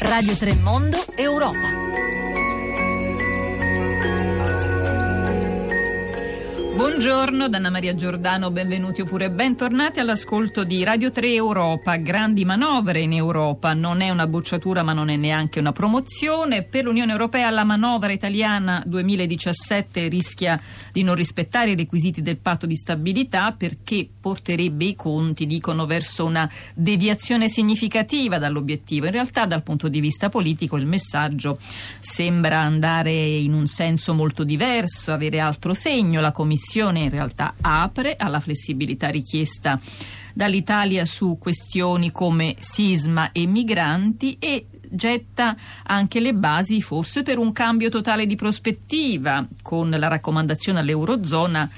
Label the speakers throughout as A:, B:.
A: Radio Tremondo Europa.
B: Buongiorno da Anna Maria Giordano, benvenuti oppure bentornati all'ascolto di Radio 3 Europa. Grandi manovre in Europa, non è una bocciatura ma non è neanche una promozione. Per l'Unione Europea la manovra italiana 2017 rischia di non rispettare i requisiti del patto di stabilità perché porterebbe i conti, dicono, verso una deviazione significativa dall'obiettivo. In realtà dal punto di vista politico il messaggio sembra andare in un senso molto diverso, avere altro segno. La Commissione Commissione in realtà apre alla flessibilità richiesta dall'Italia su questioni come sisma e migranti e getta anche le basi forse per un cambio totale di prospettiva con la raccomandazione all'Eurozona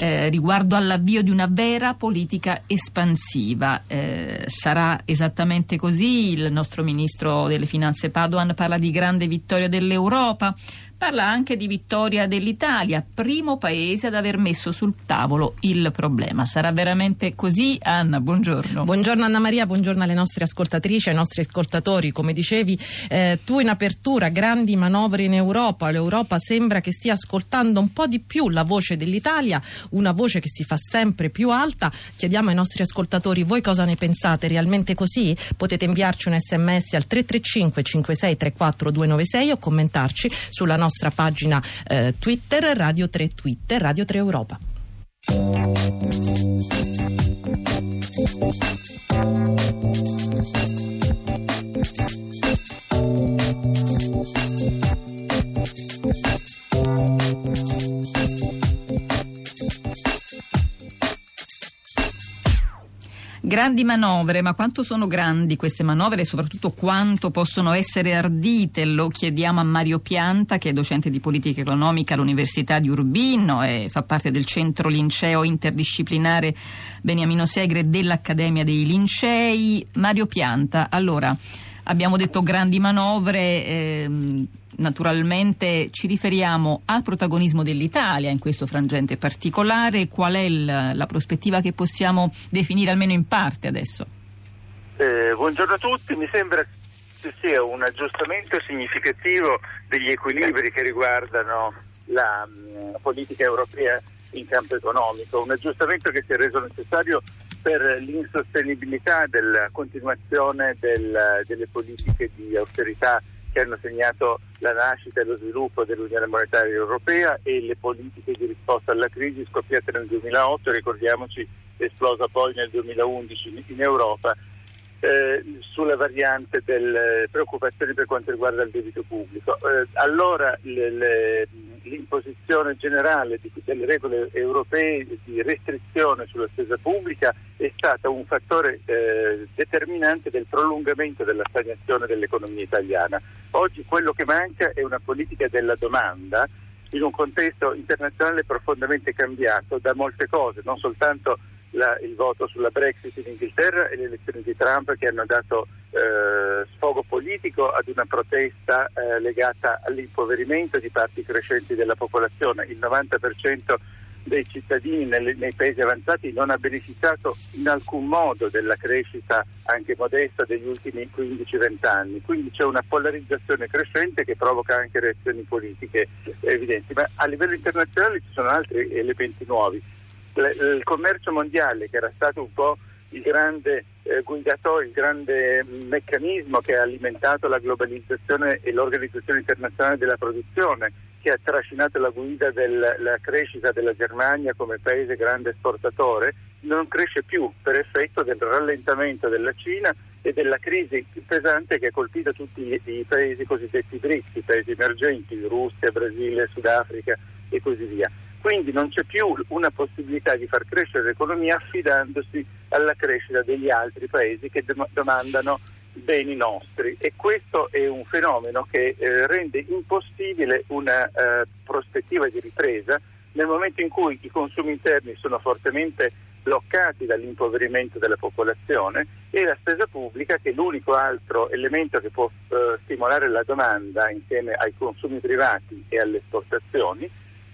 B: eh, riguardo all'avvio di una vera politica espansiva. Eh, sarà esattamente così? Il nostro ministro delle finanze Padoan parla di grande vittoria dell'Europa. Parla anche di vittoria dell'Italia, primo paese ad aver messo sul tavolo il problema. Sarà veramente così? Anna, buongiorno.
C: Buongiorno Anna Maria, buongiorno alle nostre ascoltatrici, ai nostri ascoltatori. Come dicevi eh, tu in apertura, grandi manovre in Europa. L'Europa sembra che stia ascoltando un po' di più la voce dell'Italia, una voce che si fa sempre più alta. Chiediamo ai nostri ascoltatori voi cosa ne pensate, realmente così? Potete inviarci un sms al 335 5634 296 o commentarci sulla nostra nostra pagina eh, Twitter, Radio 3 Twitter, Radio 3 Europa.
B: Grandi manovre, ma quanto sono grandi queste manovre e soprattutto quanto possono essere ardite? Lo chiediamo a Mario Pianta, che è docente di politica economica all'Università di Urbino e fa parte del centro linceo interdisciplinare Beniamino Segre dell'Accademia dei Lincei. Mario Pianta, allora abbiamo detto grandi manovre. Ehm, naturalmente ci riferiamo al protagonismo dell'Italia in questo frangente particolare. Qual è il, la prospettiva che possiamo definire almeno in parte adesso?
D: Eh, buongiorno a tutti, mi sembra che sia un aggiustamento significativo degli equilibri che riguardano la mh, mm, politica europea in campo economico, un aggiustamento che si è reso necessario per l'insostenibilità della continuazione del, delle politiche di austerità che hanno segnato la nascita e lo sviluppo dell'Unione Monetaria Europea e le politiche di risposta alla crisi scoppiate nel 2008, ricordiamoci esplosa poi nel 2011 in Europa, eh, sulla variante delle preoccupazioni per quanto riguarda il debito pubblico. Eh, allora le, le, l'imposizione generale di, delle regole europee di restrizione sulla spesa pubblica è stata un fattore eh, determinante del prolungamento della stagnazione dell'economia italiana. Oggi quello che manca è una politica della domanda in un contesto internazionale profondamente cambiato da molte cose, non soltanto la, il voto sulla Brexit in Inghilterra e le elezioni di Trump che hanno dato eh, sfogo politico ad una protesta eh, legata all'impoverimento di parti crescenti della popolazione. Il 90% dei cittadini nelle, nei paesi avanzati non ha beneficiato in alcun modo della crescita anche modesta degli ultimi 15-20 anni, quindi c'è una polarizzazione crescente che provoca anche reazioni politiche evidenti, ma a livello internazionale ci sono altri elementi nuovi. Il commercio mondiale che era stato un po' il grande eh, guidatore, il grande meccanismo che ha alimentato la globalizzazione e l'organizzazione internazionale della produzione, che ha trascinato la guida della crescita della Germania come paese grande esportatore, non cresce più per effetto del rallentamento della Cina e della crisi pesante che ha colpito tutti i paesi cosiddetti BRICS, i paesi emergenti, Russia, Brasile, Sudafrica e così via. Quindi non c'è più una possibilità di far crescere l'economia affidandosi alla crescita degli altri paesi che dem- domandano beni nostri. E questo è un fenomeno che eh, rende impossibile una eh, prospettiva di ripresa nel momento in cui i consumi interni sono fortemente bloccati dall'impoverimento della popolazione e la spesa pubblica, che è l'unico altro elemento che può eh, stimolare la domanda insieme ai consumi privati e alle esportazioni,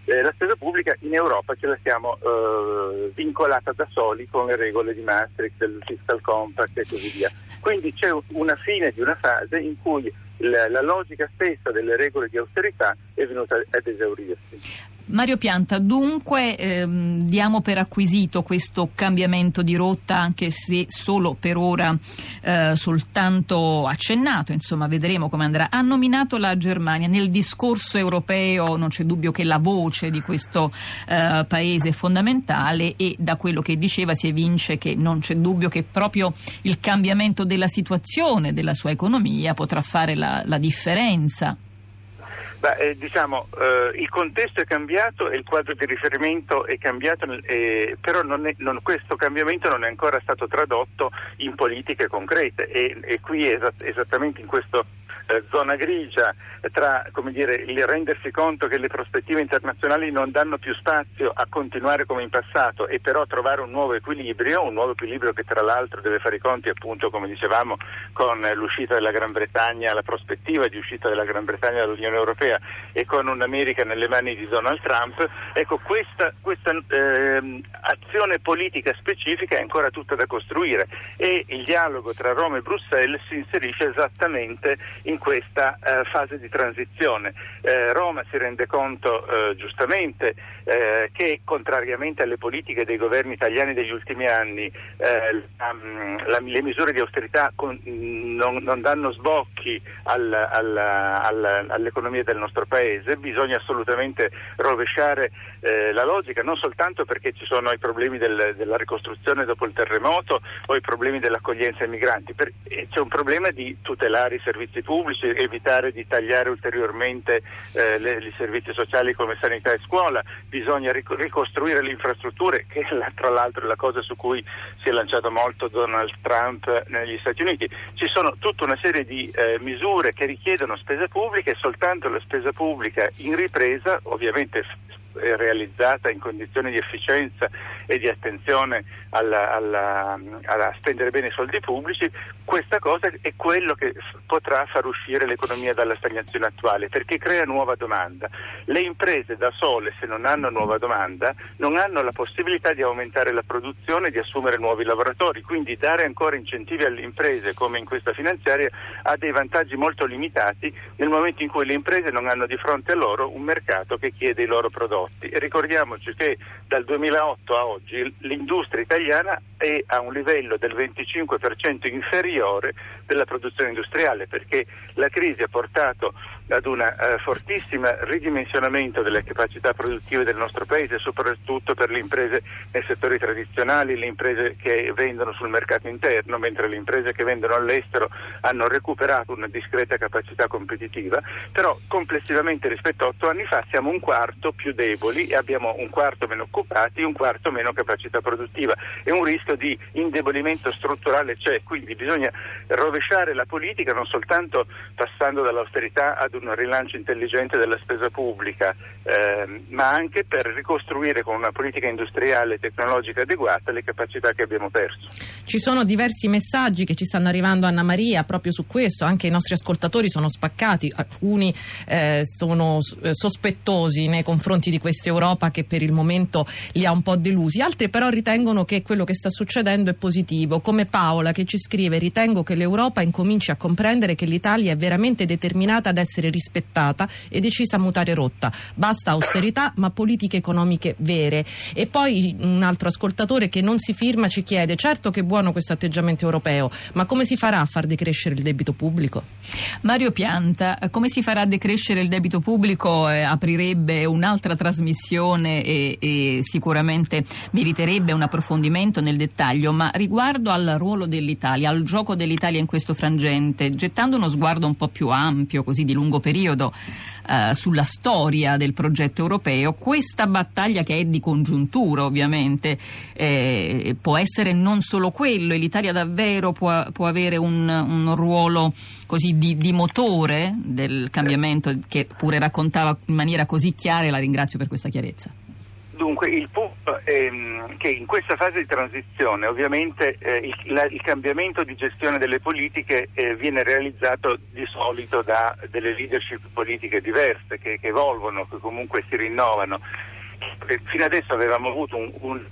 D: eh, la spesa pubblica in Europa ce la siamo eh, vincolata da soli con le regole di Maastricht, del fiscal compact e così via. Quindi c'è una fine di una fase in cui la, la logica stessa delle regole di austerità è venuta ad esaurirsi.
B: Mario Pianta, dunque ehm, diamo per acquisito questo cambiamento di rotta, anche se solo per ora eh, soltanto accennato, insomma vedremo come andrà. Ha nominato la Germania nel discorso europeo, non c'è dubbio che la voce di questo eh, paese è fondamentale e da quello che diceva si evince che non c'è dubbio che proprio il cambiamento della situazione della sua economia potrà fare la, la differenza.
D: Beh, eh, diciamo, eh, il contesto è cambiato e il quadro di riferimento è cambiato, eh, però non è, non, questo cambiamento non è ancora stato tradotto in politiche concrete e, e qui è esatt- esattamente in questa eh, zona grigia tra dire, il rendersi conto che le prospettive internazionali non danno più spazio a continuare come in passato e però trovare un nuovo equilibrio, un nuovo equilibrio che tra l'altro deve fare i conti appunto come dicevamo con l'uscita della Gran Bretagna, la prospettiva di uscita della Gran Bretagna dall'Unione Europea e con un'America nelle mani di Donald Trump, ecco questa, questa eh, azione politica specifica è ancora tutta da costruire e il dialogo tra Roma e Bruxelles si inserisce esattamente in questa eh, fase di transizione. Eh, Roma si rende conto eh, giustamente eh, che contrariamente alle politiche dei governi italiani degli ultimi anni eh, la, la, le misure di austerità con, non, non, danno sbocchi al, al, al, all'economia del nostro paese, bisogna assolutamente rovesciare eh, la logica, non soltanto perché ci sono i problemi del, della ricostruzione dopo il terremoto o i problemi dell'accoglienza ai migranti, per, c'è un problema di tutelare i servizi pubblici, evitare di tagliare ulteriormente eh, i servizi sociali come sanità e scuola, bisogna ricostruire le infrastrutture, che tra l'altro è la cosa su cui si è lanciato molto Donald Trump negli Stati Uniti. Ci sono tutta una serie di eh, misure che richiedono spesa pubblica e soltanto la spesa pubblica in ripresa, ovviamente realizzata in condizioni di efficienza e di attenzione alla, alla, alla spendere bene i soldi pubblici, questa cosa è quello che potrà far uscire l'economia dalla stagnazione attuale, perché crea nuova domanda. Le imprese da sole, se non hanno nuova domanda, non hanno la possibilità di aumentare la produzione e di assumere nuovi lavoratori, quindi dare ancora incentivi alle imprese, come in questa finanziaria, ha dei vantaggi molto limitati nel momento in cui le imprese non hanno di fronte a loro un mercato che chiede i loro prodotti. E ricordiamoci che dal 2008 a oggi l'industria italiana è a un livello del 25% inferiore della produzione industriale perché la crisi ha portato ad un uh, fortissimo ridimensionamento delle capacità produttive del nostro paese, soprattutto per le imprese nei settori tradizionali, le imprese che vendono sul mercato interno, mentre le imprese che vendono all'estero hanno recuperato una discreta capacità competitiva, però complessivamente rispetto a otto anni fa siamo un quarto più deboli e abbiamo un quarto meno occupati un quarto meno capacità produttiva. E un rischio di indebolimento strutturale c'è, quindi bisogna rovesciare la politica non soltanto passando dall'austerità ad un rilancio intelligente della spesa pubblica, eh, ma anche per ricostruire con una politica industriale e tecnologica adeguata le capacità che abbiamo perso.
C: Ci sono diversi messaggi che ci stanno arrivando Anna Maria proprio su questo, anche i nostri ascoltatori sono spaccati, alcuni eh, sono eh, sospettosi nei confronti di questa Europa che per il momento li ha un po' delusi, altri però ritengono che quello che sta succedendo è positivo, come Paola che ci scrive ritengo che l'Europa incominci a comprendere che l'Italia è veramente determinata ad essere essere rispettata e decisa a mutare rotta. Basta austerità, ma politiche economiche vere. E poi un altro ascoltatore che non si firma ci chiede: certo che è buono questo atteggiamento europeo, ma come si farà a far decrescere il debito pubblico?
B: Mario Pianta, come si farà a decrescere il debito pubblico? Eh, aprirebbe un'altra trasmissione e, e sicuramente meriterebbe un approfondimento nel dettaglio, ma riguardo al ruolo dell'Italia, al gioco dell'Italia in questo frangente, gettando uno sguardo un po' più ampio, così di lungo lungo periodo eh, sulla storia del progetto europeo, questa battaglia che è di congiuntura ovviamente eh, può essere non solo quello e l'Italia davvero può, può avere un, un, ruolo così di, di motore del cambiamento che pure raccontava in maniera così chiara e la ringrazio per questa chiarezza.
D: Dunque, il punto è mm, che in questa fase di transizione ovviamente eh, il, la, il, cambiamento di gestione delle politiche eh, viene realizzato di solito da delle leadership politiche diverse che, che evolvono, che comunque si rinnovano. Fino adesso avevamo avuto un, un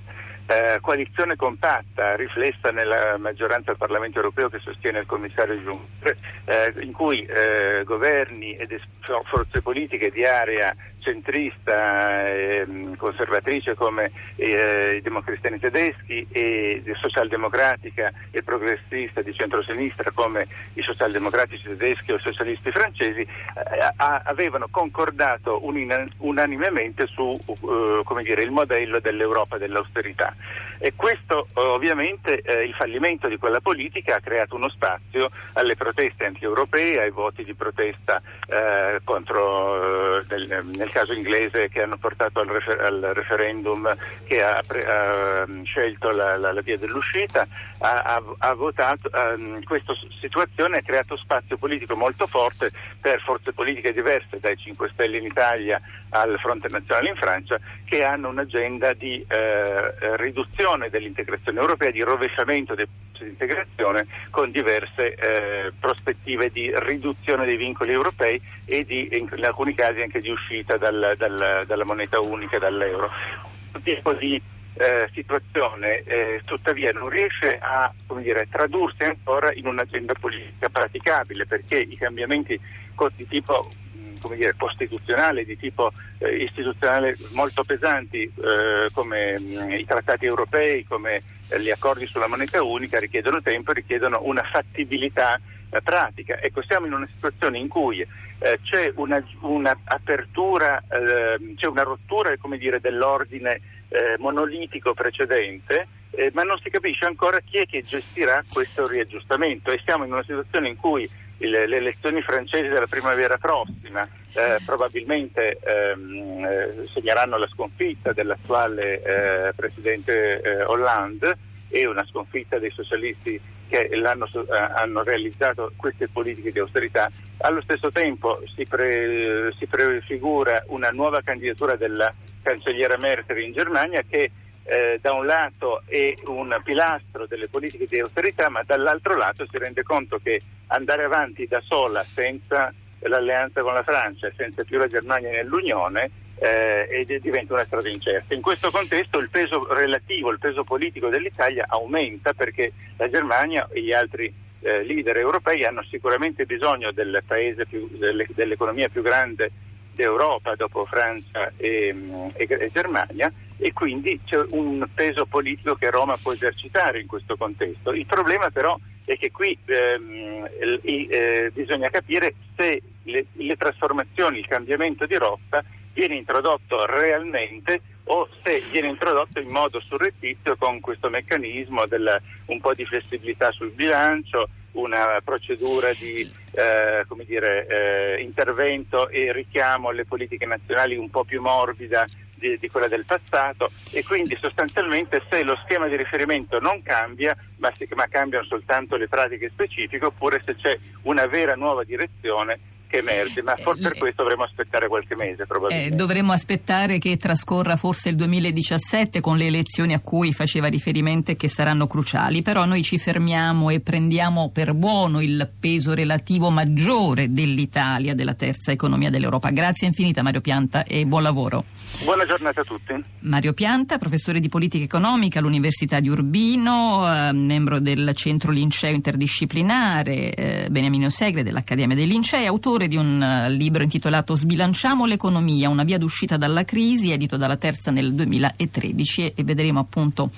D: eh, coalizione compatta riflessa nella maggioranza del Parlamento europeo che sostiene il commissario Juncker, eh, in cui eh, governi ed forze politiche di area centrista, eh, conservatrice come eh, i democristiani tedeschi e socialdemocratica e progressista di centrosinistra come i socialdemocratici tedeschi o i socialisti francesi eh, a- avevano concordato unanimemente su uh, dire, il modello dell'Europa dell'austerità. E questo ovviamente eh, il fallimento di quella politica ha creato uno spazio alle proteste anti-europee, ai voti di protesta eh, contro, eh, nel, nel, caso inglese che hanno portato al, refer- al referendum che ha, pre- ha mm, scelto la, la, la, via dell'uscita, ha, ha, votato, um, questa situazione ha creato spazio politico molto forte per forze politiche diverse, dai 5 Stelle in Italia al Fronte Nazionale in Francia, che hanno un'agenda di eh, riduzione dell'integrazione europea, di rovesciamento dei processi di integrazione con diverse eh, prospettive di riduzione dei vincoli europei e di, in, alcuni casi anche di uscita dal, dal, dalla moneta unica, dall'euro. Questo tipo di eh, situazione eh, tuttavia non riesce a dire, tradursi ancora in un'agenda politica praticabile perché i cambiamenti di tipo dire, costituzionale, di tipo eh, istituzionale molto pesanti eh, come mh, mm, i trattati europei, come eh, gli accordi sulla moneta unica richiedono tempo richiedono una fattibilità eh, pratica. Ecco, siamo in una situazione in cui eh, c'è un'apertura, una ehm, c'è una rottura dire, dell'ordine eh, monolitico precedente, ma non si capisce ancora chi è che gestirà questo riaggiustamento e siamo in una situazione in cui il, le elezioni francesi della primavera prossima eh, probabilmente ehm, eh, segneranno la sconfitta dell'attuale eh, presidente eh, Hollande e una sconfitta dei socialisti che eh, hanno realizzato queste politiche di austerità. Allo stesso tempo si, pre, si prefigura una nuova candidatura della cancelliera Merkel in Germania che eh, da un lato è un pilastro delle politiche di austerità, ma dall'altro lato si rende conto che andare avanti da sola senza l'alleanza con la Francia e senza più la Germania nell'Unione eh, diventa una strada incerta. In questo contesto il peso relativo, il peso politico dell'Italia aumenta perché la Germania e gli altri eh, leader europei hanno sicuramente bisogno del più, delle, dell'economia più grande d'Europa dopo Francia e, e, e Germania e quindi c'è un peso politico che Roma può esercitare in questo contesto. Il problema però è che qui ehm, eh, bisogna capire se le, le, trasformazioni, il cambiamento di rotta viene introdotto realmente o se viene introdotto in modo surrettizio con questo meccanismo del un po' di flessibilità sul bilancio, una procedura di eh, dire, eh, intervento e richiamo alle politiche nazionali un po' più morbida di, di, quella del passato e quindi sostanzialmente se lo schema di riferimento non cambia ma, si, ma cambiano soltanto le pratiche specifiche oppure se c'è una vera nuova direzione che emerge, ma for- per eh, questo dovremo aspettare qualche mese probabilmente.
B: Eh, dovremmo aspettare che trascorra forse il 2017 con le elezioni a cui faceva riferimento e che saranno cruciali, però noi ci fermiamo e prendiamo per buono il peso relativo maggiore dell'Italia, della terza economia dell'Europa. Grazie infinita Mario Pianta e buon lavoro.
D: Buona giornata a tutti.
B: Mario Pianta, professore di politica economica all'Università di Urbino, eh, membro del Centro Linceo Interdisciplinare, eh, Beniamino Segre dell'Accademia dei Lincei, autore autore di un eh, libro intitolato Sbilanciamo l'economia, una via d'uscita dalla crisi, edito dalla Terza nel 2013 e vedremo appunto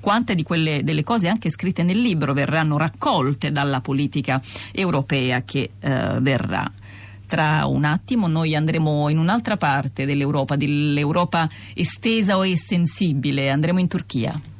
B: quante di quelle delle cose anche scritte nel libro verranno raccolte dalla politica europea che eh, verrà. Tra un attimo noi andremo in un'altra parte dell'Europa, dell'Europa estesa o estensibile, andremo in Turchia.